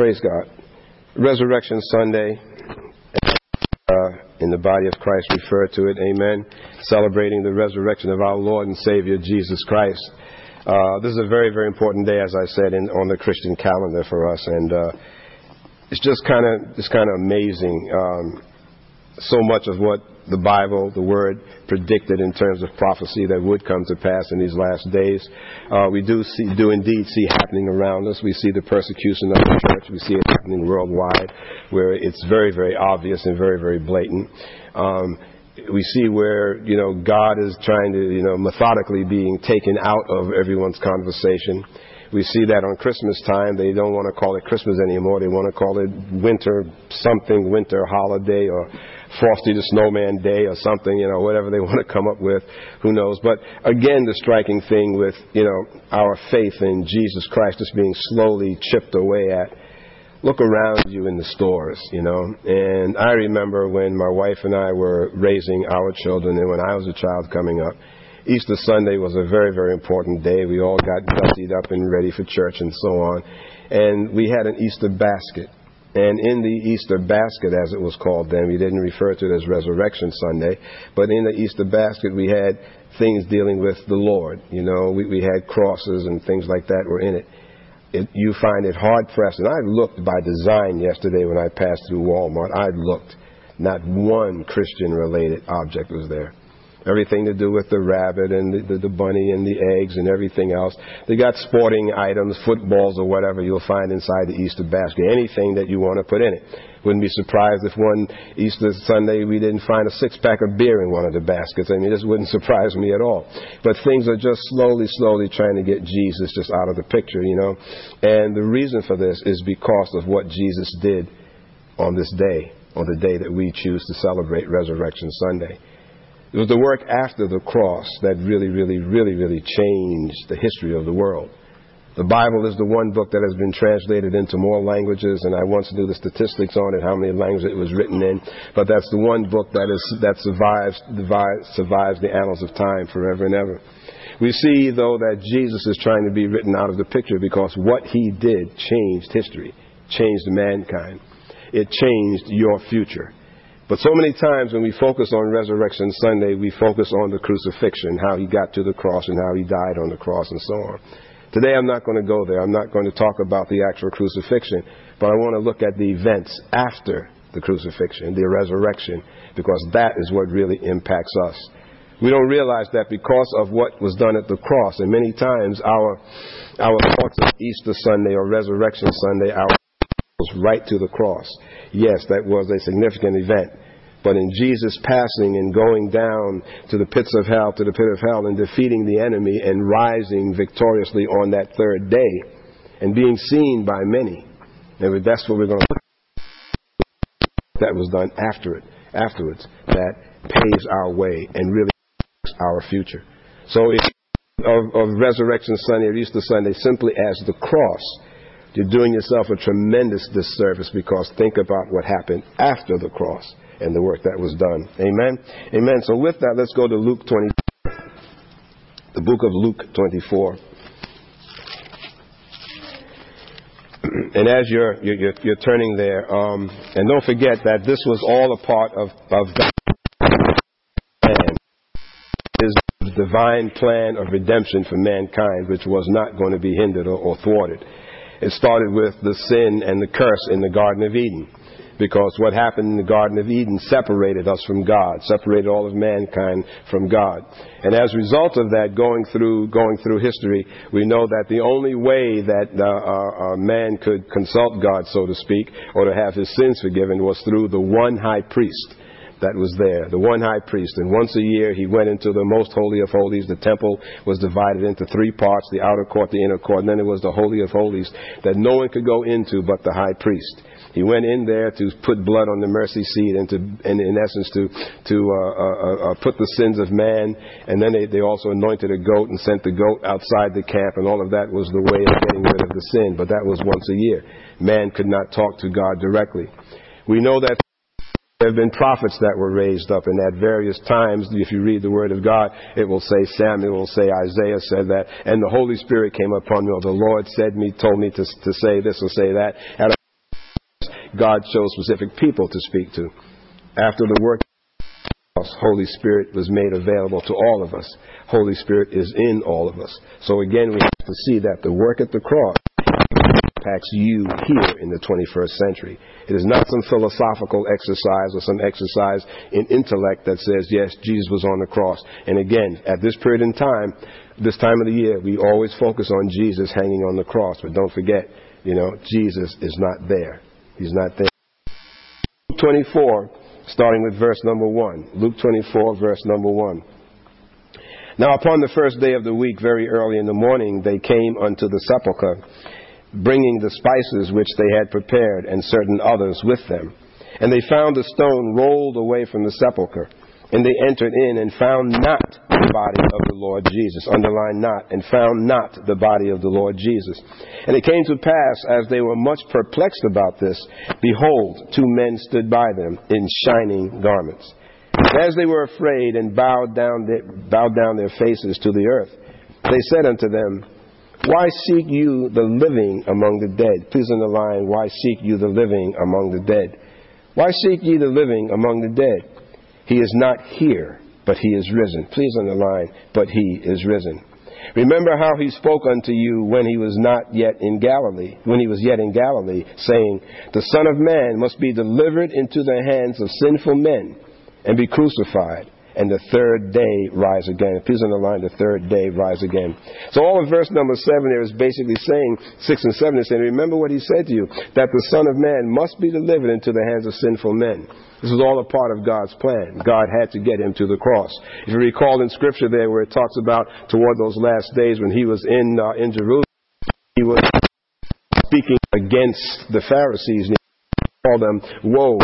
Praise God. Resurrection Sunday, uh, in the body of Christ, refer to it. Amen. Celebrating the resurrection of our Lord and Savior Jesus Christ. Uh, this is a very, very important day, as I said, in, on the Christian calendar for us, and uh, it's just kind of it's kind of amazing. Um, so much of what the Bible, the Word, predicted in terms of prophecy that would come to pass in these last days. Uh, we do see, do indeed see happening around us. We see the persecution of the church. We see it happening worldwide, where it's very, very obvious and very, very blatant. Um, we see where you know God is trying to you know methodically being taken out of everyone's conversation. We see that on Christmas time. They don't want to call it Christmas anymore. They want to call it winter something, winter holiday, or Frosty the Snowman Day, or something, you know, whatever they want to come up with. Who knows? But again, the striking thing with, you know, our faith in Jesus Christ is being slowly chipped away at. Look around you in the stores, you know. And I remember when my wife and I were raising our children, and when I was a child coming up, Easter Sunday was a very, very important day. We all got gussied up and ready for church and so on. And we had an Easter basket. And in the Easter basket, as it was called then, we didn't refer to it as Resurrection Sunday, but in the Easter basket, we had things dealing with the Lord. You know, we, we had crosses and things like that were in it. it. You find it hard pressed. And I looked by design yesterday when I passed through Walmart. I looked. Not one Christian related object was there everything to do with the rabbit and the, the, the, bunny and the eggs and everything else. They got sporting items, footballs or whatever you'll find inside the Easter basket. Anything that you want to put in it. Wouldn't be surprised if one Easter Sunday we didn't find a six pack of beer in one of the baskets. I mean, this wouldn't surprise me at all. But things are just slowly, slowly trying to get Jesus just out of the picture, you know. And the reason for this is because of what Jesus did on this day, on the day that we choose to celebrate Resurrection Sunday. It was the work after the cross that really, really, really, really changed the history of the world. The Bible is the one book that has been translated into more languages, and I once knew the statistics on it, how many languages it was written in. But that's the one book that is that survives survives the annals of time forever and ever. We see, though, that Jesus is trying to be written out of the picture because what he did changed history, changed mankind. It changed your future. But so many times when we focus on Resurrection Sunday, we focus on the crucifixion, how he got to the cross and how he died on the cross and so on. Today I'm not going to go there. I'm not going to talk about the actual crucifixion, but I want to look at the events after the crucifixion, the resurrection, because that is what really impacts us. We don't realize that because of what was done at the cross, and many times our our thoughts of Easter Sunday or Resurrection Sunday, our right to the cross. Yes, that was a significant event. But in Jesus passing and going down to the pits of hell, to the pit of hell, and defeating the enemy and rising victoriously on that third day and being seen by many, and that's what we're going to look at. That was done after it, afterwards. That paves our way and really our future. So, if, of, of Resurrection Sunday or Easter Sunday simply as the cross you're doing yourself a tremendous disservice because think about what happened after the cross and the work that was done. Amen? Amen. So, with that, let's go to Luke 24. The book of Luke 24. and as you're, you're, you're turning there, um, and don't forget that this was all a part of, of God's divine plan of redemption for mankind, which was not going to be hindered or, or thwarted. It started with the sin and the curse in the Garden of Eden. Because what happened in the Garden of Eden separated us from God, separated all of mankind from God. And as a result of that, going through, going through history, we know that the only way that uh, uh, uh man could consult God, so to speak, or to have his sins forgiven was through the one high priest that was there, the one high priest. And once a year he went into the most holy of holies. The temple was divided into three parts the outer court, the inner court, and then it was the holy of holies that no one could go into but the high priest. He went in there to put blood on the mercy seat and to, and in essence, to to uh, uh, uh, put the sins of man. And then they, they also anointed a goat and sent the goat outside the camp, and all of that was the way of getting rid of the sin. But that was once a year. Man could not talk to God directly. We know that there have been prophets that were raised up, and at various times, if you read the Word of God, it will say Samuel will say Isaiah said that, and the Holy Spirit came upon me, or the Lord said me, told me to, to say this or say that. At God chose specific people to speak to. After the work, Holy Spirit was made available to all of us. Holy Spirit is in all of us. So again, we have to see that the work at the cross impacts you here in the 21st century. It is not some philosophical exercise or some exercise in intellect that says, yes, Jesus was on the cross. And again, at this period in time, this time of the year, we always focus on Jesus hanging on the cross. But don't forget, you know, Jesus is not there. He's not there. Luke 24, starting with verse number 1. Luke 24, verse number 1. Now, upon the first day of the week, very early in the morning, they came unto the sepulchre bringing the spices which they had prepared, and certain others with them. And they found the stone rolled away from the sepulchre. And they entered in and found not the body of the Lord Jesus. Underline not. And found not the body of the Lord Jesus. And it came to pass, as they were much perplexed about this, behold, two men stood by them in shining garments. And as they were afraid and bowed down, their, bowed down their faces to the earth, they said unto them, why seek you the living among the dead? Please underline, why seek you the living among the dead? Why seek ye the living among the dead? He is not here, but he is risen. Please underline, but he is risen. Remember how he spoke unto you when he was not yet in Galilee, when he was yet in Galilee, saying, The Son of Man must be delivered into the hands of sinful men and be crucified and the third day rise again. Please on the line, the third day rise again. So all of verse number seven there is basically saying, six and seven is saying, remember what he said to you, that the Son of Man must be delivered into the hands of sinful men. This is all a part of God's plan. God had to get him to the cross. If you recall in scripture there where it talks about toward those last days when he was in, uh, in Jerusalem, he was speaking against the Pharisees and he called them woe.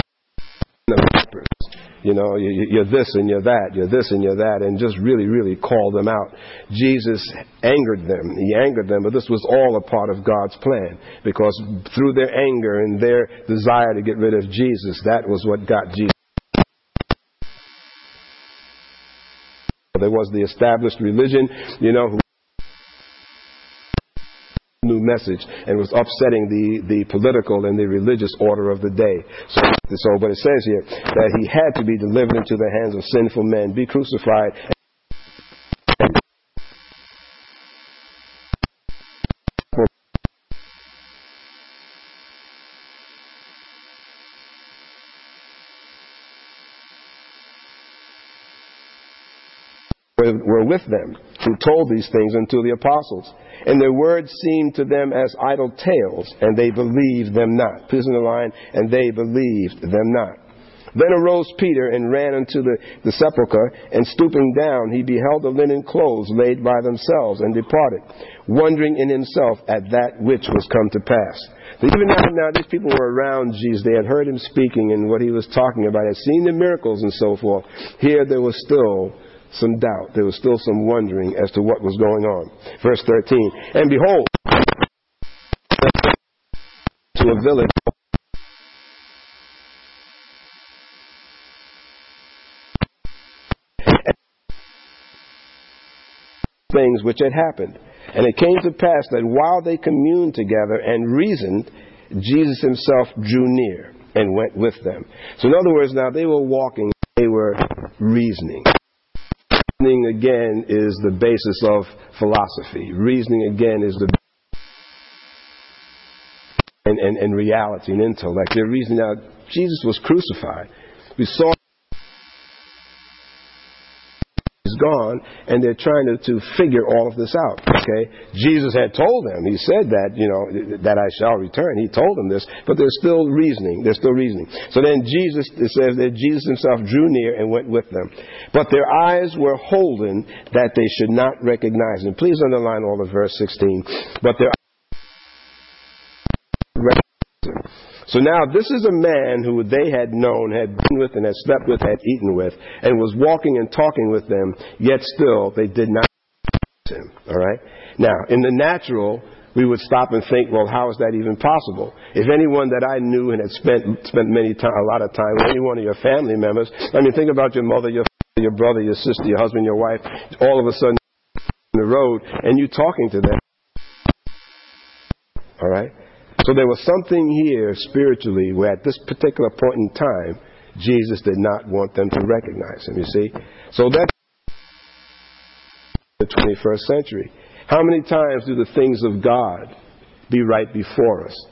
You know, you're this and you're that, you're this and you're that, and just really, really call them out. Jesus angered them. He angered them, but this was all a part of God's plan because through their anger and their desire to get rid of Jesus, that was what got Jesus. There was the established religion, you know, new message and was upsetting the, the political and the religious order of the day. So, so, but it says here that he had to be delivered into the hands of sinful men, be crucified. were with them who told these things unto the apostles. And their words seemed to them as idle tales, and they believed them not. In the line, and they believed them not. Then arose Peter and ran unto the, the sepulchre, and stooping down, he beheld the linen clothes laid by themselves, and departed, wondering in himself at that which was come to pass. even now, now, these people were around Jesus. They had heard him speaking and what he was talking about, had seen the miracles and so forth. Here there was still some doubt. There was still some wondering as to what was going on. Verse 13. And behold, to a village things which had happened. And it came to pass that while they communed together and reasoned, Jesus himself drew near and went with them. So, in other words, now they were walking, they were reasoning. Reasoning again is the basis of philosophy. Reasoning again is the and, and, and reality and intellect. They're reasoning out Jesus was crucified. We saw gone, and they're trying to, to figure all of this out. Okay, Jesus had told them. He said that you know that I shall return. He told them this, but they're still reasoning. They're still reasoning. So then Jesus it says that Jesus himself drew near and went with them, but their eyes were holden that they should not recognize him. Please underline all of verse 16. But their So now this is a man who they had known, had been with, and had slept with, had eaten with, and was walking and talking with them, yet still they did not him. All right? Now, in the natural, we would stop and think, well, how is that even possible? If anyone that I knew and had spent spent many time, a lot of time with any one of your family members, I mean, think about your mother, your father, your brother, your sister, your husband, your wife, all of a sudden on the road, and you talking to them. So there was something here spiritually where at this particular point in time, Jesus did not want them to recognize him, you see? So that's the 21st century. How many times do the things of God be right before us?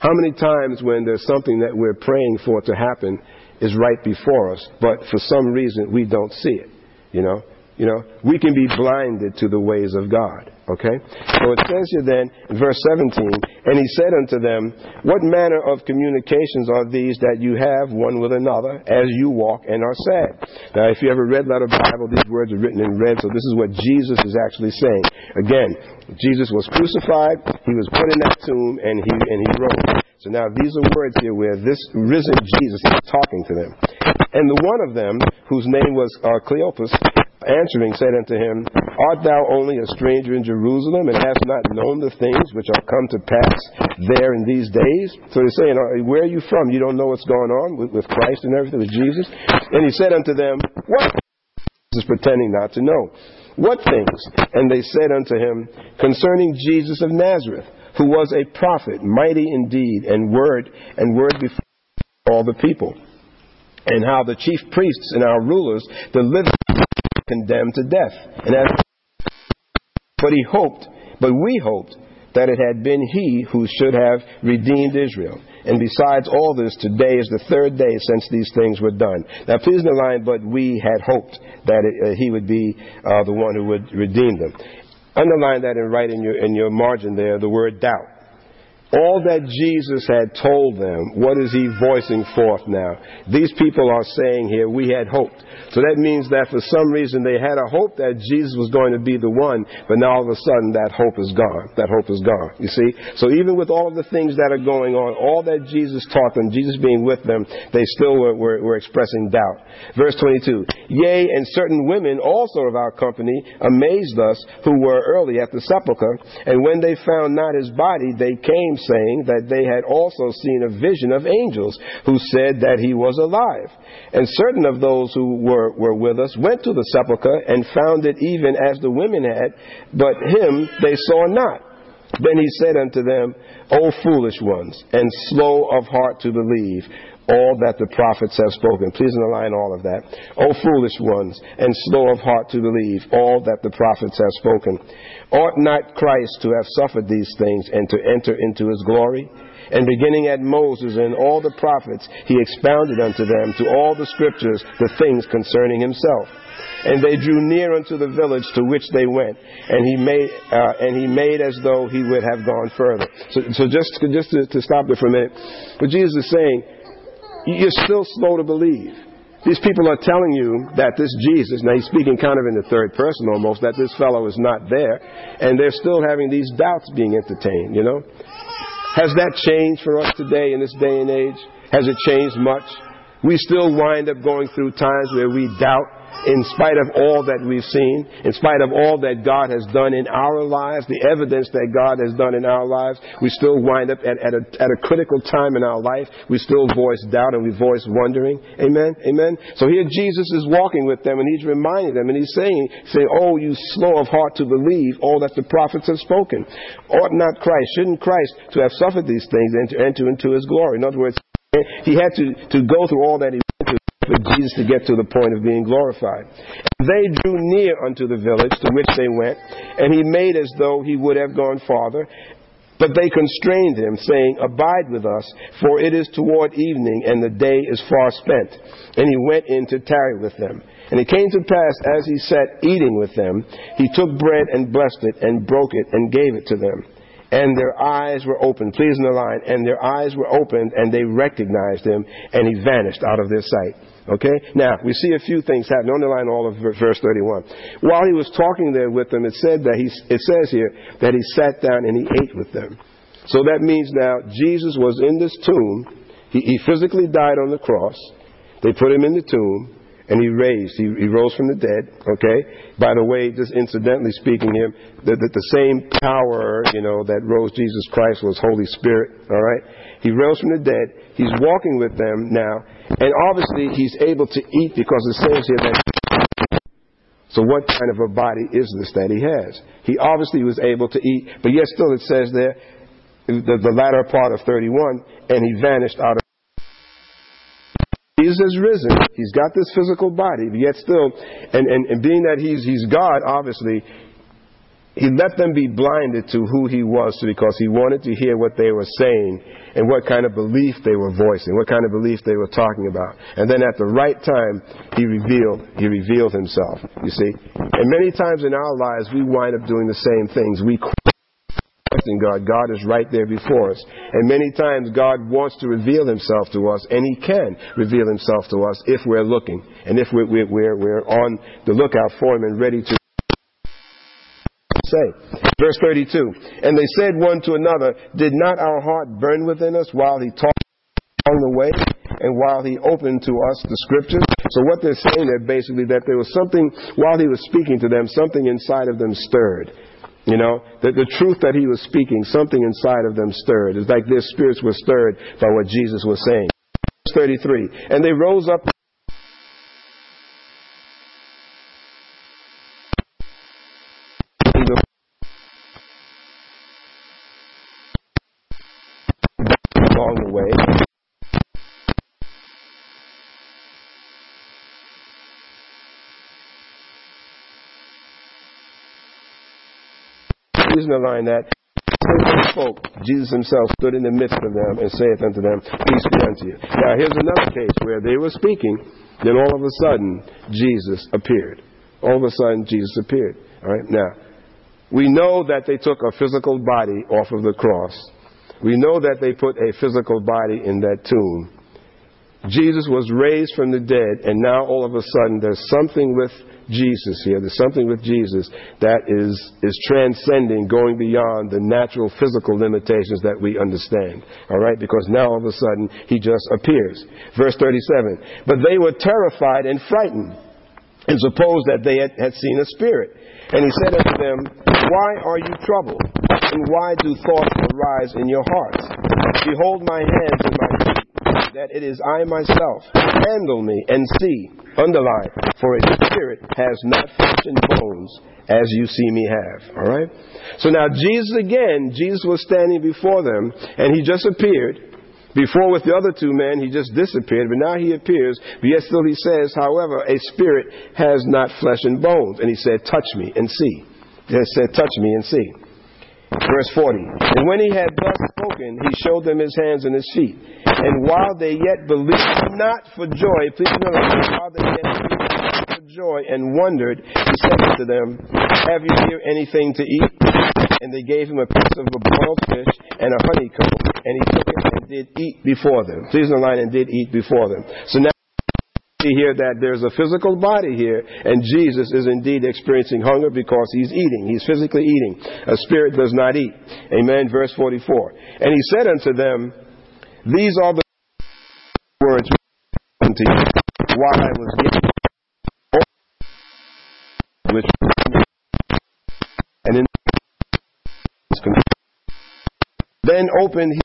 How many times when there's something that we're praying for to happen is right before us, but for some reason we don't see it, you know? You know, we can be blinded to the ways of God. Okay? So it says here then, in verse 17, and he said unto them, What manner of communications are these that you have one with another as you walk and are sad? Now, if you ever read letter Bible, these words are written in red, so this is what Jesus is actually saying. Again, Jesus was crucified, he was put in that tomb, and he, and he rose. So now these are words here where this risen Jesus is talking to them. And the one of them, whose name was uh, Cleopas, answering said unto him, Art thou only a stranger in Jerusalem, and hast not known the things which are come to pass there in these days? So he's saying, Where are you from? You don't know what's going on with, with Christ and everything, with Jesus? And he said unto them, What? is pretending not to know. What things? And they said unto him, Concerning Jesus of Nazareth, who was a prophet, mighty indeed, and word, and word before all the people. And how the chief priests and our rulers delivered condemned to death. And as, but he hoped, but we hoped that it had been he who should have redeemed Israel. And besides all this, today is the third day since these things were done. Now, please underline, but we had hoped that it, uh, he would be uh, the one who would redeem them. Underline that and write in your, in your margin there the word doubt. All that Jesus had told them, what is he voicing forth now? These people are saying here, we had hoped. So that means that for some reason they had a hope that Jesus was going to be the one, but now all of a sudden that hope is gone. That hope is gone. You see? So even with all of the things that are going on, all that Jesus taught them, Jesus being with them, they still were, were, were expressing doubt. Verse 22. Yea, and certain women also of our company amazed us who were early at the sepulchre, and when they found not his body, they came saying that they had also seen a vision of angels who said that he was alive. And certain of those who were, were with us went to the sepulchre and found it even as the women had, but him they saw not. Then he said unto them, O foolish ones, and slow of heart to believe all that the prophets have spoken. Please underline all of that. O foolish ones, and slow of heart to believe all that the prophets have spoken. Ought not Christ to have suffered these things and to enter into his glory? And beginning at Moses and all the prophets, he expounded unto them to all the scriptures the things concerning himself. And they drew near unto the village to which they went, and he made uh, and he made as though he would have gone further. So, so just just to, to stop there for a minute, what Jesus is saying, you're still slow to believe. These people are telling you that this Jesus, now he's speaking kind of in the third person almost, that this fellow is not there, and they're still having these doubts being entertained, you know? Has that changed for us today in this day and age? Has it changed much? We still wind up going through times where we doubt in spite of all that we've seen, in spite of all that God has done in our lives, the evidence that God has done in our lives, we still wind up at, at, a, at a critical time in our life. We still voice doubt and we voice wondering. Amen? Amen? So here Jesus is walking with them and he's reminding them and he's saying, saying, Oh, you slow of heart to believe all that the prophets have spoken. Ought not Christ, shouldn't Christ to have suffered these things and to enter into his glory? In other words, he had to, to go through all that he for Jesus to get to the point of being glorified. They drew near unto the village to which they went, and he made as though he would have gone farther. But they constrained him, saying, Abide with us, for it is toward evening, and the day is far spent. And he went in to tarry with them. And it came to pass, as he sat eating with them, he took bread and blessed it, and broke it, and gave it to them and their eyes were opened. Please in the line. And their eyes were opened, and they recognized him, and he vanished out of their sight. Okay? Now, we see a few things happen. Underline all of verse 31. While he was talking there with them, it said that he, it says here that he sat down and he ate with them. So that means now Jesus was in this tomb. He, he physically died on the cross. They put him in the tomb and he raised. He, he, rose from the dead. Okay. By the way, just incidentally speaking, him that the, the, same power you know that rose Jesus Christ was Holy Spirit. All right. He rose from the dead. He's walking with them now, and obviously he's able to eat because it says here that. So what kind of a body is this that he has? He obviously was able to eat, but yet still it says there the, the latter part of 31, and he vanished out of Jesus has risen. He's got this physical body, but yet still, and, and, and being that he's, he's God, obviously, he let them be blinded to who he was because he wanted to hear what they were saying and what kind of belief they were voicing, what kind of belief they were talking about. And then at the right time, he revealed, he revealed himself, you see. And many times in our lives, we wind up doing the same things. We question God. God is right there before us. And many times God wants to reveal himself to us, and he can reveal himself to us if we're looking and if we're, we're, we're on the lookout for him and ready to say. Verse 32. And they said one to another, Did not our heart burn within us while he talked along the way and while he opened to us the scriptures? So what they're saying there basically that there was something, while he was speaking to them, something inside of them stirred. You know, that the truth that he was speaking, something inside of them stirred. It's like their spirits were stirred by what Jesus was saying. Verse 33. And they rose up along the way. Please underline that. Spoke. Jesus himself stood in the midst of them and saith unto them, Peace be unto you. Now here's another case where they were speaking, then all of a sudden Jesus appeared. All of a sudden Jesus appeared. All right. Now we know that they took a physical body off of the cross. We know that they put a physical body in that tomb. Jesus was raised from the dead, and now all of a sudden there's something with Jesus here. There's something with Jesus that is, is transcending, going beyond the natural physical limitations that we understand. All right? Because now all of a sudden he just appears. Verse 37. But they were terrified and frightened and supposed that they had, had seen a spirit. And he said unto them, Why are you troubled? And why do thoughts arise in your hearts? Behold my hands and my feet, that it is I myself. Handle me and see. Underline, for a spirit has not flesh and bones as you see me have. All right? So now Jesus again, Jesus was standing before them, and he just appeared. Before with the other two men, he just disappeared, but now he appears. But yet still he says, however, a spirit has not flesh and bones. And he said, touch me and see. He said, touch me and see. Verse 40. And when he had thus spoken, he showed them his hands and his feet. And while they yet believed not for joy, please remember, while they yet believed not for joy and wondered, he said unto them, Have you here anything to eat? And they gave him a piece of a boiled fish and a honeycomb, and he took it and did eat before them. Please line and did eat before them. So now see here that there's a physical body here, and Jesus is indeed experiencing hunger because he's eating. He's physically eating. A spirit does not eat. Amen. Verse 44. And he said unto them, These are the words unto you while I was yet which and in then opened he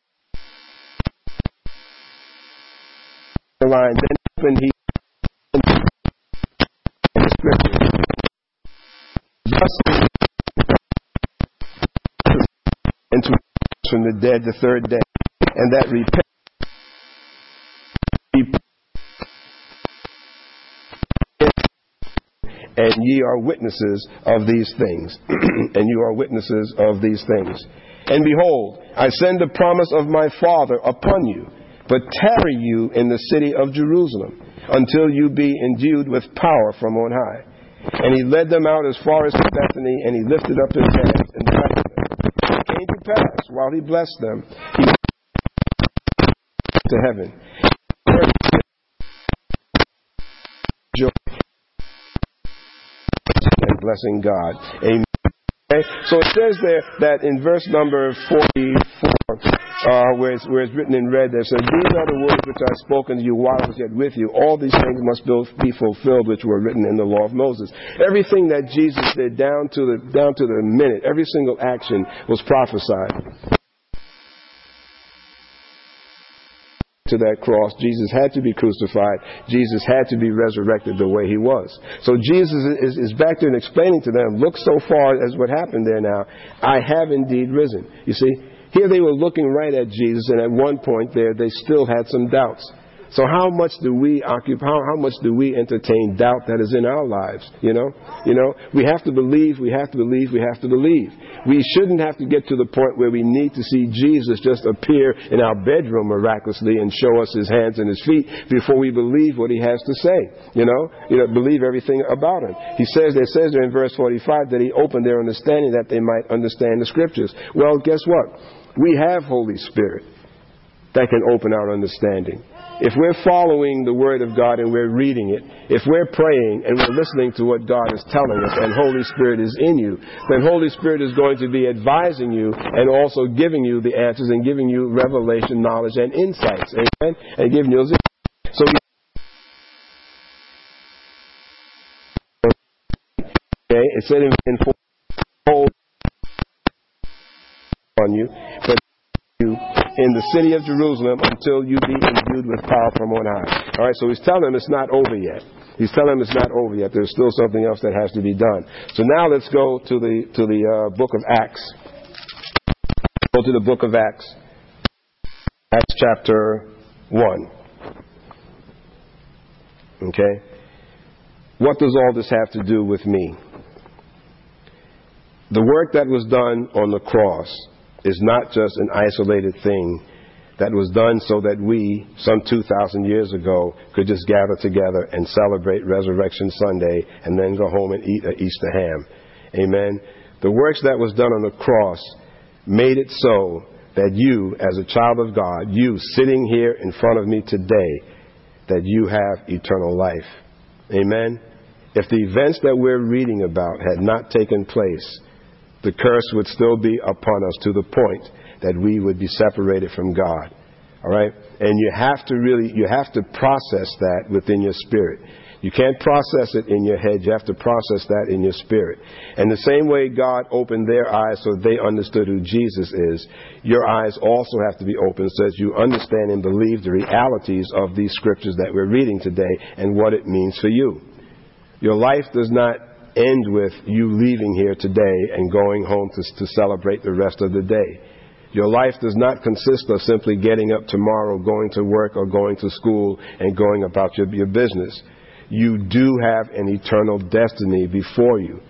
the line, then dead the third day, and that repent and ye are witnesses of these things. and you are witnesses of these things. And behold, I send the promise of my Father upon you, but tarry you in the city of Jerusalem until you be endued with power from on high. And he led them out as far as Bethany, and he lifted up his hands and blessed them. It came to while he blessed them, he to heaven. And blessing God. Amen. Okay? So it says there that in verse number 44, uh, where, it's, where it's written in red, there says, These are the words which I have spoken to you while I was yet with you. All these things must be fulfilled which were written in the law of Moses. Everything that Jesus did down to the, down to the minute, every single action was prophesied. to that cross. Jesus had to be crucified. Jesus had to be resurrected the way he was. So Jesus is, is, back there and explaining to them, look so far as what happened there now. I have indeed risen. You see, Here they were looking right at Jesus, and at one point there, they still had some doubts. So how much do we occupy, how, how much do we entertain doubt that is in our lives? You know? You know, we have to believe, we have to believe, we have to believe. We shouldn't have to get to the point where we need to see Jesus just appear in our bedroom miraculously and show us his hands and his feet before we believe what he has to say. You know? You know, believe everything about him. He says, it says there in verse 45 that he opened their understanding that they might understand the scriptures. Well, guess what? We have Holy Spirit that can open our understanding if we're following the Word of God and we're reading it, if we're praying and we're listening to what God is telling us and Holy Spirit is in you, then Holy Spirit is going to be advising you and also giving you the answers and giving you revelation, knowledge, and insights. Amen? And giving you. So Okay, it said in, in on you, but you in the city of Jerusalem until you be imbued with power from on high. All right, so he's telling them it's not over yet. He's telling them it's not over yet. There's still something else that has to be done. So now let's go to the to the uh, book of Acts. Go to the book of Acts. Acts chapter one. Okay. What does all this have to do with me? The work that was done on the cross is not just an isolated thing that was done so that we, some 2,000 years ago, could just gather together and celebrate Resurrection Sunday and then go home and eat an Easter ham. Amen. The works that was done on the cross made it so that you, as a child of God, you sitting here in front of me today, that you have eternal life. Amen. If the events that we're reading about had not taken place, the curse would still be upon us to the point that we would be separated from God. All right? And you have to really, you have to process that within your spirit. You can't process it in your head. You have to process that in your spirit. And the same way God opened their eyes so they understood who Jesus is, your eyes also have to be open so that you understand and believe the realities of these scriptures that we're reading today and what it means for you. Your life does not end with you leaving here today and going home to, to celebrate the rest of the day. Your life does not consist of simply getting up tomorrow, going to work or going to school and going about your, your business. You do have an eternal destiny before you.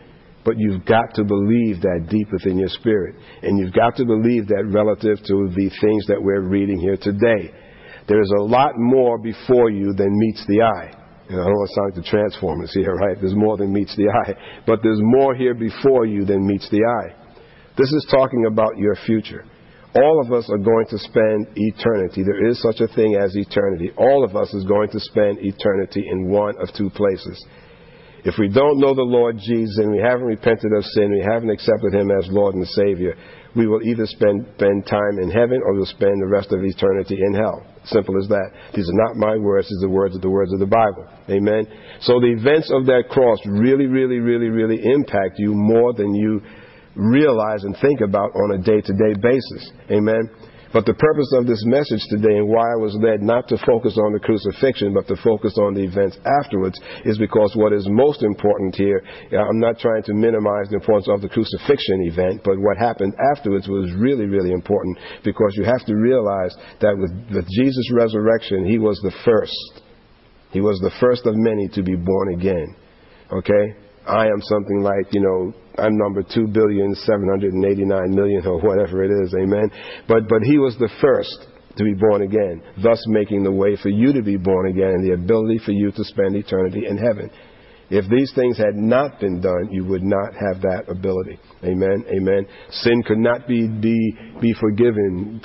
But you've got to believe that deep within your spirit. And you've got to believe that relative to the things that we're reading here today. There's a lot more before you than meets the eye. I don't want to sound like the Transformers here, right? There's more than meets the eye. But there's more here before you than meets the eye. This is talking about your future. All of us are going to spend eternity. There is such a thing as eternity. All of us is going to spend eternity in one of two places. If we don't know the Lord Jesus and we haven't repented of sin, we haven't accepted Him as Lord and Savior, we will either spend, spend time in heaven or we'll spend the rest of eternity in hell. Simple as that. These are not my words, these are the words of the words of the Bible. Amen. So the events of that cross really, really, really, really impact you more than you realize and think about on a day to day basis. Amen. But the purpose of this message today and why I was led not to focus on the crucifixion but to focus on the events afterwards is because what is most important here, uh, I'm not trying to minimize the importance of the crucifixion event, but what happened afterwards was really, really important because you have to realize that with, with Jesus' resurrection, he was the first. He was the first of many to be born again. Okay? I am something like, you know, I'm number two billion seven hundred and eighty nine million or whatever it is, amen. But but he was the first to be born again, thus making the way for you to be born again and the ability for you to spend eternity in heaven. If these things had not been done, you would not have that ability. Amen. Amen. Sin could not be be be forgiven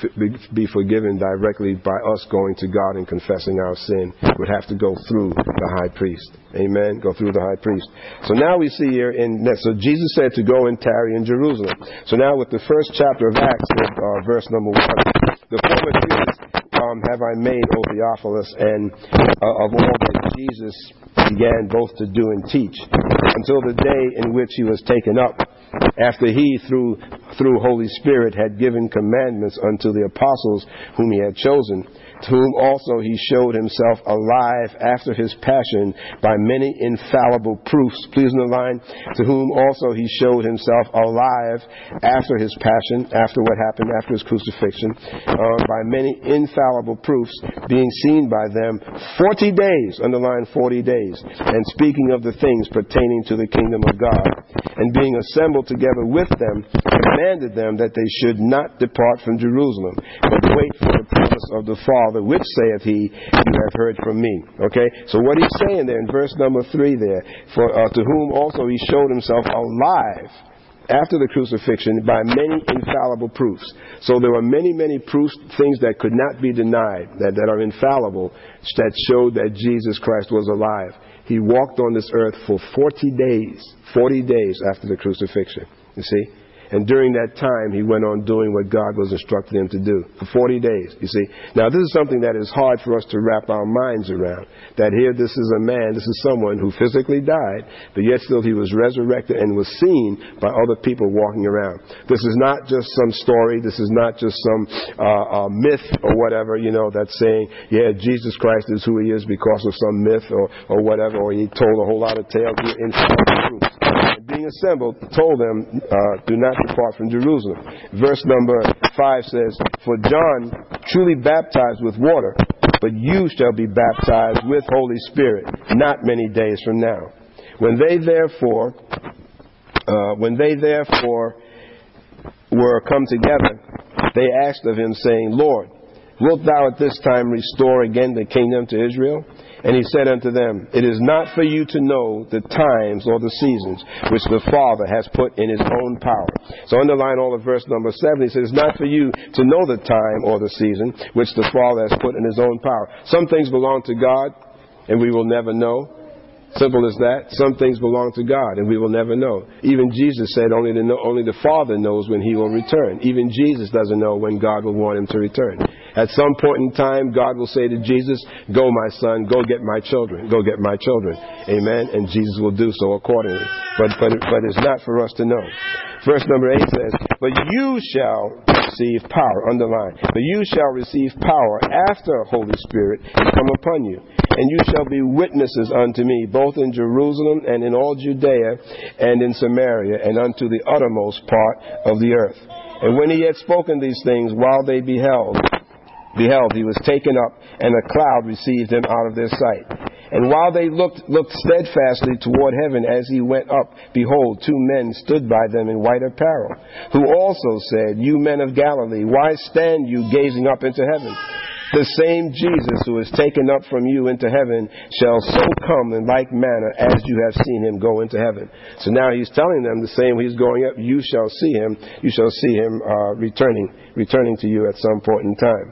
be, forgiven directly by us going to God and confessing our sin. It would have to go through the high priest. Amen. Go through the high priest. So now we see here in so Jesus said to go and tarry in Jerusalem. So now with the first chapter of Acts, uh, verse number one, the former things um, have I made, O Theophilus, and uh, of all Jesus began both to do and teach, until the day in which he was taken up, after he, through through Holy Spirit had given commandments unto the apostles whom he had chosen to whom also he showed himself alive after his passion by many infallible proofs. Please underline, to whom also he showed himself alive after his passion, after what happened after his crucifixion, uh, by many infallible proofs, being seen by them 40 days, underline 40 days, and speaking of the things pertaining to the kingdom of God, and being assembled together with them, commanded them that they should not depart from Jerusalem, but wait for the promise of the Father which saith he, you have heard from me. Okay? So what he's saying there in verse number three there, for uh, to whom also he showed himself alive after the crucifixion by many infallible proofs. So there were many, many proofs, things that could not be denied, that, that are infallible, that showed that Jesus Christ was alive. He walked on this earth for 40 days, 40 days after the crucifixion. You see? And during that time, he went on doing what God was instructing him to do for 40 days, you see. Now, this is something that is hard for us to wrap our minds around. That here, this is a man, this is someone who physically died, but yet still he was resurrected and was seen by other people walking around. This is not just some story. This is not just some uh, uh, myth or whatever, you know, that's saying, yeah, Jesus Christ is who he is because of some myth or, or whatever, or he told a whole lot of tales being assembled, told them, uh, Do not depart from Jerusalem. Verse number 5 says, For John truly baptized with water, but you shall be baptized with Holy Spirit not many days from now. When they therefore, uh, when they therefore were come together, they asked of him, saying, Lord, wilt thou at this time restore again the kingdom to Israel? And he said unto them, It is not for you to know the times or the seasons which the Father has put in his own power. So underline all of verse number seven. He says, It's not for you to know the time or the season which the Father has put in his own power. Some things belong to God, and we will never know. Simple as that. Some things belong to God, and we will never know. Even Jesus said only the, only the Father knows when He will return. Even Jesus doesn't know when God will want Him to return. At some point in time, God will say to Jesus, Go, my son, go get my children. Go get my children. Amen. And Jesus will do so accordingly. But, but, but it's not for us to know. Verse number 8 says, But you shall receive power. Underline. But you shall receive power after Holy Spirit come upon you. And you shall be witnesses unto me, both in Jerusalem and in all Judea and in Samaria and unto the uttermost part of the earth. And when he had spoken these things, while they beheld, beheld, he was taken up, and a cloud received him out of their sight. And while they looked, looked steadfastly toward heaven as he went up, behold, two men stood by them in white apparel, who also said, You men of Galilee, why stand you gazing up into heaven? The same Jesus who is taken up from you into heaven shall so come in like manner as you have seen him go into heaven. So now he's telling them the same he's going up, you shall see him, you shall see him uh, returning, returning to you at some point in time.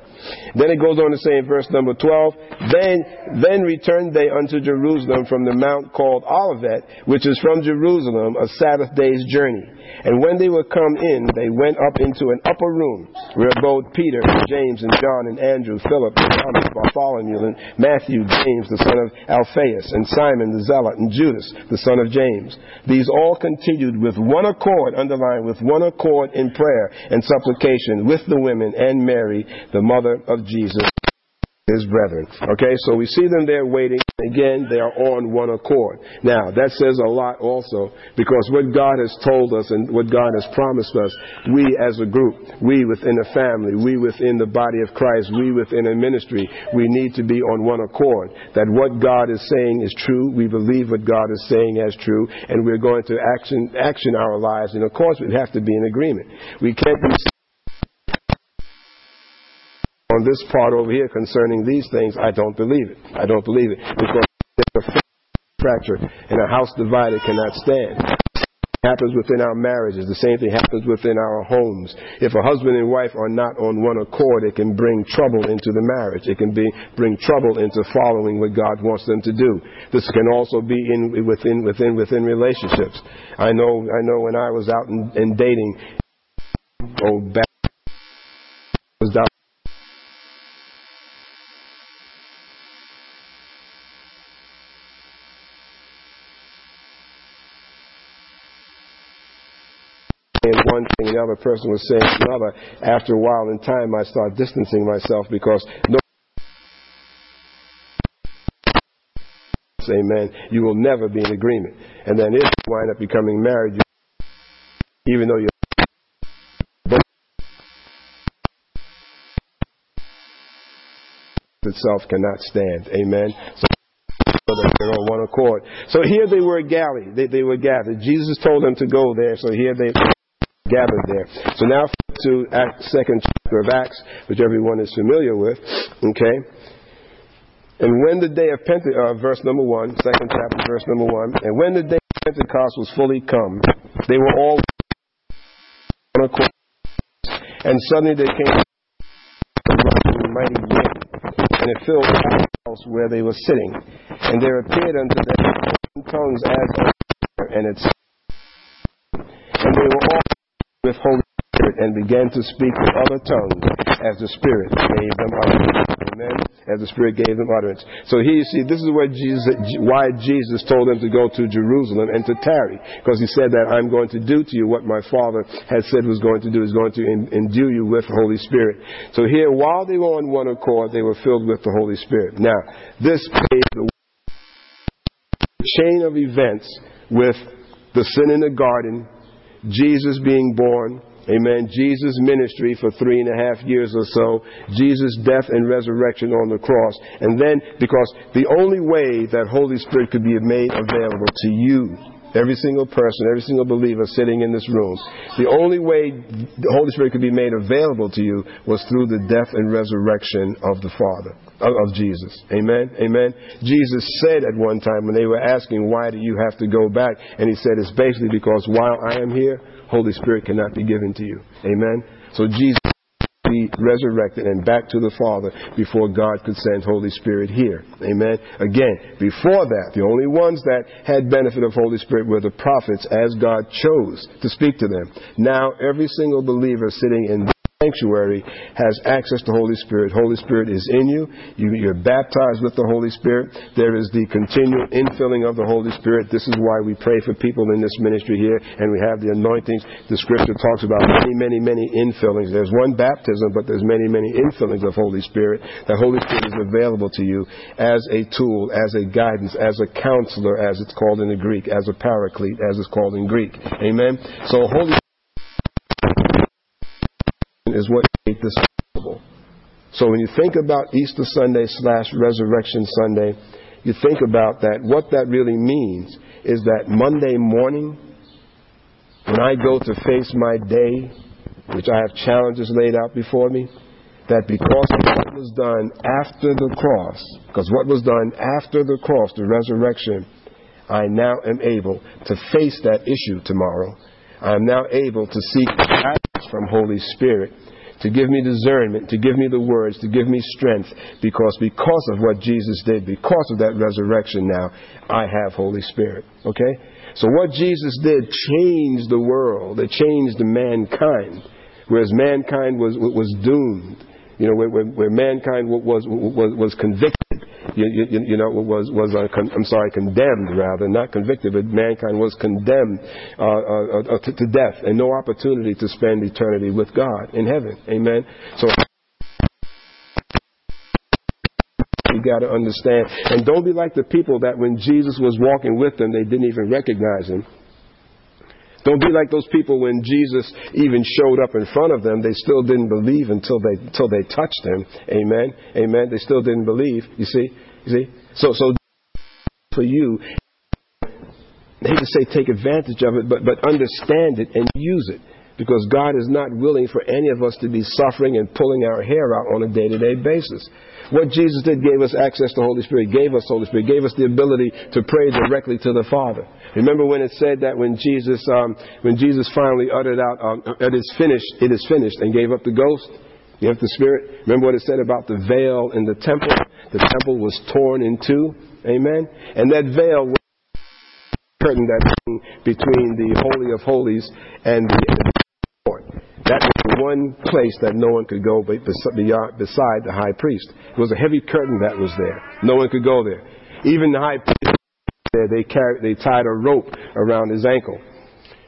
Then it goes on to say in verse number 12, Then, then returned they unto Jerusalem from the mount called Olivet, which is from Jerusalem a Sabbath day's journey. And when they were come in, they went up into an upper room, where abode Peter, and James, and John, and Andrew, Philip, and Thomas, Bartholomew, and Matthew, James, the son of Alphaeus, and Simon the Zealot, and Judas, the son of James. These all continued with one accord, underlined, with one accord in prayer and supplication with the women and Mary, the mother of Jesus his brethren. Okay, so we see them there waiting. Again, they are on one accord. Now, that says a lot also because what God has told us and what God has promised us, we as a group, we within a family, we within the body of Christ, we within a ministry, we need to be on one accord. That what God is saying is true. We believe what God is saying as true, and we're going to action, action our lives. And of course, we have to be in agreement. We can't be on this part over here concerning these things, I don't believe it. I don't believe it. Because there's a fracture and a house divided cannot stand. Happens within our marriages. The same thing happens within our homes. If a husband and wife are not on one accord, it can bring trouble into the marriage. It can be, bring trouble into following what God wants them to do. This can also be in, within, within, within relationships. I know, I know when I was out and dating, oh, back one thing, the other person was saying another. After a while in time, I start distancing myself because no. Amen. You will never be in agreement. And then if you wind up becoming married, you, even though you're itself cannot stand. Amen. So they're on one accord. So here they were gathered. They, they were gathered. Jesus told them to go there. So here they gathered there. So now to Act, second chapter of Acts, which everyone is familiar with. Okay. And when the day of Pentecost, uh, verse number one, second chapter, verse number one, and when the day of Pentecost was fully come, they were all on. And suddenly there came a mighty wind, and it filled the house where they were sitting. And there appeared unto them tongues as and it's and began to speak with other tongues as the Spirit gave them utterance. Amen. As the Spirit gave them utterance. So here you see, this is where Jesus, why Jesus told them to go to Jerusalem and to tarry, because he said that I'm going to do to you what my Father had said was going to do. Is going to endue you with the Holy Spirit. So here, while they were on one accord, they were filled with the Holy Spirit. Now, this paved the chain of events with the sin in the garden, Jesus being born, Amen. Jesus' ministry for three and a half years or so, Jesus' death and resurrection on the cross. And then, because the only way that Holy Spirit could be made available to you Every single person, every single believer sitting in this room. The only way the Holy Spirit could be made available to you was through the death and resurrection of the Father, of, Jesus. Amen? Amen? Jesus said at one time when they were asking, why do you have to go back? And he said, it's basically because while I am here, Holy Spirit cannot be given to you. Amen? So Jesus be resurrected and back to the Father before God could send Holy Spirit here. Amen. Again, before that, the only ones that had benefit of Holy Spirit were the prophets as God chose to speak to them. Now every single believer sitting in sanctuary has access to Holy Spirit. Holy Spirit is in you. you. are baptized with the Holy Spirit. There is the continual infilling of the Holy Spirit. This is why we pray for people in this ministry here, and we have the anointings. The Scripture talks about many, many, many infillings. There's one baptism, but there's many, many infillings of Holy Spirit. The Holy Spirit is available to you as a tool, as a guidance, as a counselor, as it's called in the Greek, as a paraclete, as it's called in Greek. Amen. So Holy is what made this possible. So when you think about Easter Sunday slash Resurrection Sunday, you think about that. What that really means is that Monday morning, when I go to face my day, which I have challenges laid out before me, that because of what was done after the cross, because what was done after the cross, the resurrection, I now am able to face that issue tomorrow. I am now able to seek guidance from Holy Spirit to give me discernment, to give me the words, to give me strength, because because of what Jesus did, because of that resurrection now, I have Holy Spirit. Okay? So what Jesus did changed the world. It changed mankind. Whereas mankind was, was doomed. You know, where, where, where mankind was, was, was convicted you, you, you know, was, was uh, con- I'm sorry, condemned rather, not convicted, but mankind was condemned uh, uh, uh, to, to death and no opportunity to spend eternity with God in heaven. Amen. So you got to understand. And don't be like the people that when Jesus was walking with them, they didn't even recognize him. Don't be like those people when Jesus even showed up in front of them, they still didn't believe until they until they touched him. Amen. Amen. They still didn't believe. You see? You see? So so for you hate to say take advantage of it, but but understand it and use it. Because God is not willing for any of us to be suffering and pulling our hair out on a day to day basis. What Jesus did gave us access to the Holy Spirit, gave us Holy Spirit, gave us the ability to pray directly to the Father. Remember when it said that when Jesus, um, when Jesus finally uttered out, um, "It is finished, it is finished," and gave up the ghost, you have the Spirit. Remember what it said about the veil in the temple? The temple was torn in two. Amen. And that veil was curtain that between the holy of holies and the. That was the one place that no one could go beside the high priest. It was a heavy curtain that was there. No one could go there. Even the high priest there, they carried, they tied a rope around his ankle.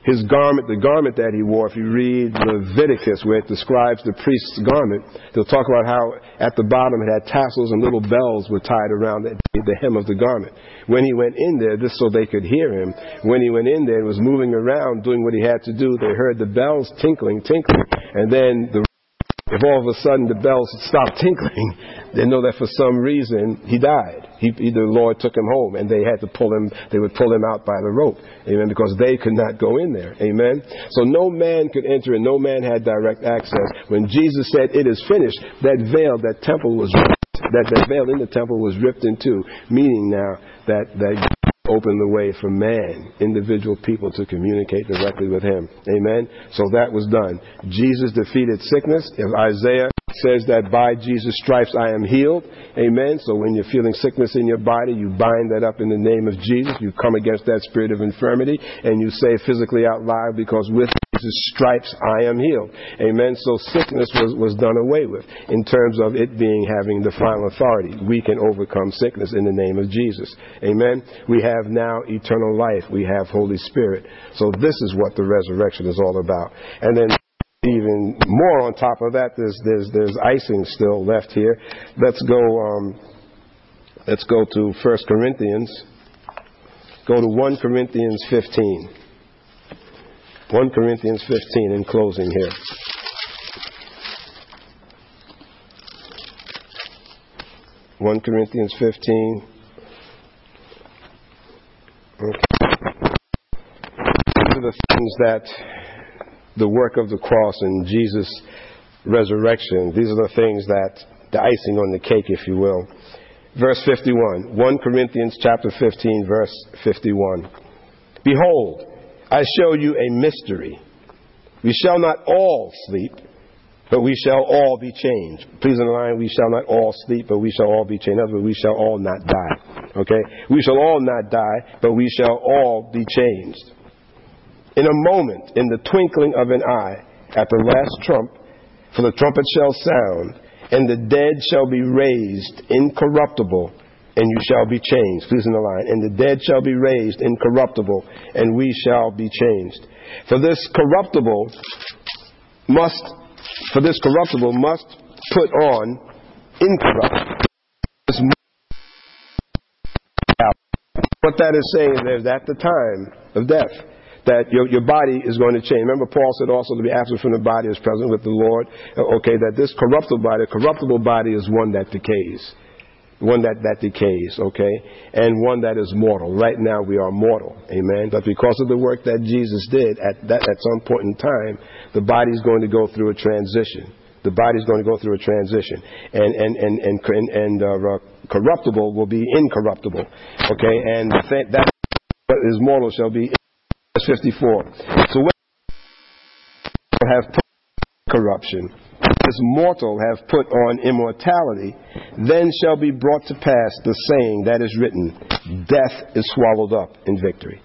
His garment, the garment that he wore, if you read Leviticus where it describes the priest's garment, they'll talk about how at the bottom it had tassels and little bells were tied around the, hem of the garment. When he went in there, just so they could hear him, when he went in there and was moving around doing what he had to do, they heard the bells tinkling, tinkling, and then the if all of a sudden the bells stopped tinkling, they know that for some reason he died. He, the Lord took him home, and they had to pull him. They would pull him out by the rope, amen, because they could not go in there, amen. So no man could enter, and no man had direct access. When Jesus said, "It is finished," that veil, that temple was ripped. That, that veil in the temple was ripped in two, meaning now that that opened the way for man, individual people, to communicate directly with him. Amen? So that was done. Jesus defeated sickness. If Isaiah says that by Jesus' stripes I am healed. Amen. So when you're feeling sickness in your body, you bind that up in the name of Jesus. You come against that spirit of infirmity and you say physically out loud, because with Jesus' stripes I am healed. Amen. So sickness was, was done away with in terms of it being having the final authority. We can overcome sickness in the name of Jesus. Amen. We have now eternal life. We have Holy Spirit. So this is what the resurrection is all about. And then even more on top of that, there's there's there's icing still left here. Let's go um, let's go to First Corinthians. Go to 1 Corinthians 15. 1 Corinthians 15 in closing here. One Corinthians fifteen. Okay. The things that the work of the cross and Jesus' resurrection. These are the things that, the icing on the cake, if you will. Verse 51, 1 Corinthians chapter 15, verse 51. Behold, I show you a mystery. We shall not all sleep, but we shall all be changed. Please underline, we shall not all sleep, but we shall all be changed. In other words, we shall all not die. Okay? We shall all not die, but we shall all be changed in a moment, in the twinkling of an eye, at the last trump, for the trumpet shall sound, and the dead shall be raised incorruptible, and you shall be changed. Please in the line. And the dead shall be raised incorruptible, and we shall be changed. For this corruptible must, for this corruptible must put on incorruptible. What that is saying is that at the time of death that your, your body is going to change. Remember, Paul said also to be absent from the body is present with the Lord. Uh, okay, that this corruptible body, corruptible body is one that decays. One that, that decays, okay? And one that is mortal. Right now we are mortal, amen? But because of the work that Jesus did at, that, at some point in time, the body is going to go through a transition the body is going to go through a transition, and and and and and, and uh, corruptible will be incorruptible. Okay, and that what is mortal shall be 54. So when have put corruption, as mortal have put on immortality, then shall be brought to pass the saying that is written, Death is swallowed up in victory.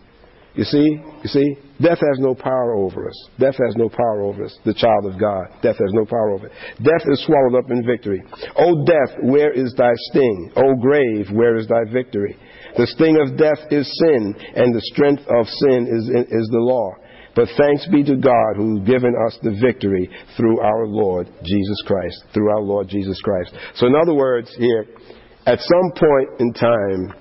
You see? You see? Death has no power over us. Death has no power over us, the child of God. Death has no power over it. Death is swallowed up in victory. O death, where is thy sting? O grave, where is thy victory? The sting of death is sin, and the strength of sin is, is the law. But thanks be to God who's given us the victory through our Lord Jesus Christ. Through our Lord Jesus Christ. So, in other words, here, at some point in time,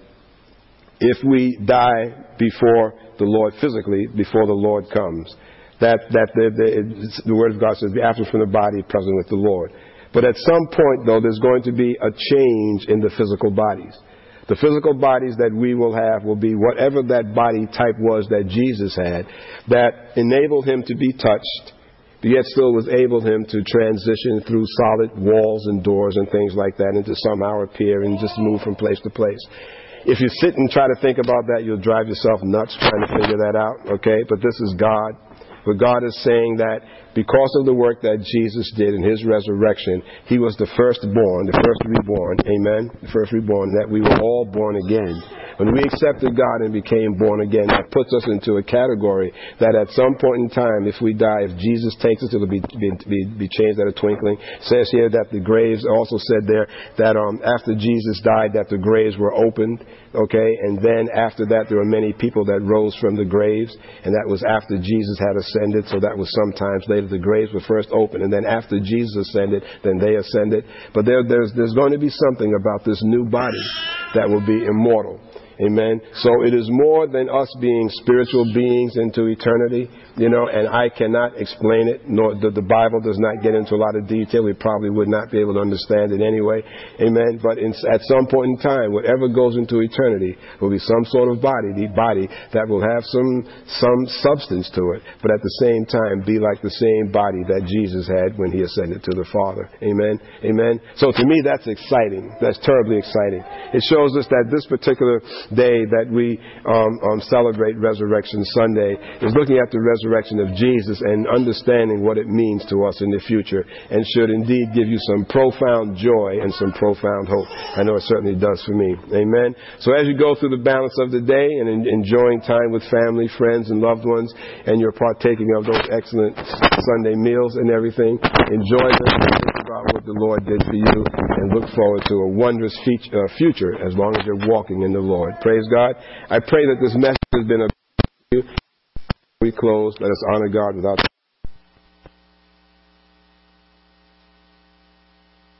if we die before the Lord physically, before the Lord comes, that, that the, the, the Word of God says, be absent from the body, present with the Lord. But at some point, though, there's going to be a change in the physical bodies. The physical bodies that we will have will be whatever that body type was that Jesus had that enabled him to be touched, but yet still was able him to transition through solid walls and doors and things like that and to somehow appear and just move from place to place. If you sit and try to think about that, you'll drive yourself nuts trying to figure that out, okay? But this is God. But God is saying that because of the work that Jesus did in his resurrection, he was the firstborn, the first reborn, amen, the first reborn, that we were all born again. When we accepted God and became born again, that puts us into a category that at some point in time, if we die, if Jesus takes us, it'll be, be, be, changed at a twinkling. It says here that the graves, also said there that um, after Jesus died, that the graves were opened, okay, and then after that, there were many people that rose from the graves, and that was after Jesus had ascended, so that was sometimes later. The graves were first opened, and then after Jesus ascended, then they ascended. But there, there's, there's going to be something about this new body that will be immortal. Amen. So it is more than us being spiritual beings into eternity, you know, and I cannot explain it, nor the, the Bible does not get into a lot of detail. We probably would not be able to understand it anyway. Amen. But in, at some point in time, whatever goes into eternity will be some sort of body, the body that will have some, some substance to it, but at the same time be like the same body that Jesus had when he ascended to the Father. Amen. Amen. So to me, that's exciting. That's terribly exciting. It shows us that this particular day that we um, um, celebrate Resurrection Sunday is looking at the resurrection of Jesus and understanding what it means to us in the future and should indeed give you some profound joy and some profound hope. I know it certainly does for me. Amen. So as you go through the balance of the day and in, enjoying time with family, friends, and loved ones, and you're partaking of those excellent Sunday meals and everything, enjoy them about what the Lord did for you and look forward to a wondrous feature, uh, future as long as you're walking in the Lord. Praise God. I pray that this message has been a you. We close. Let us honor God without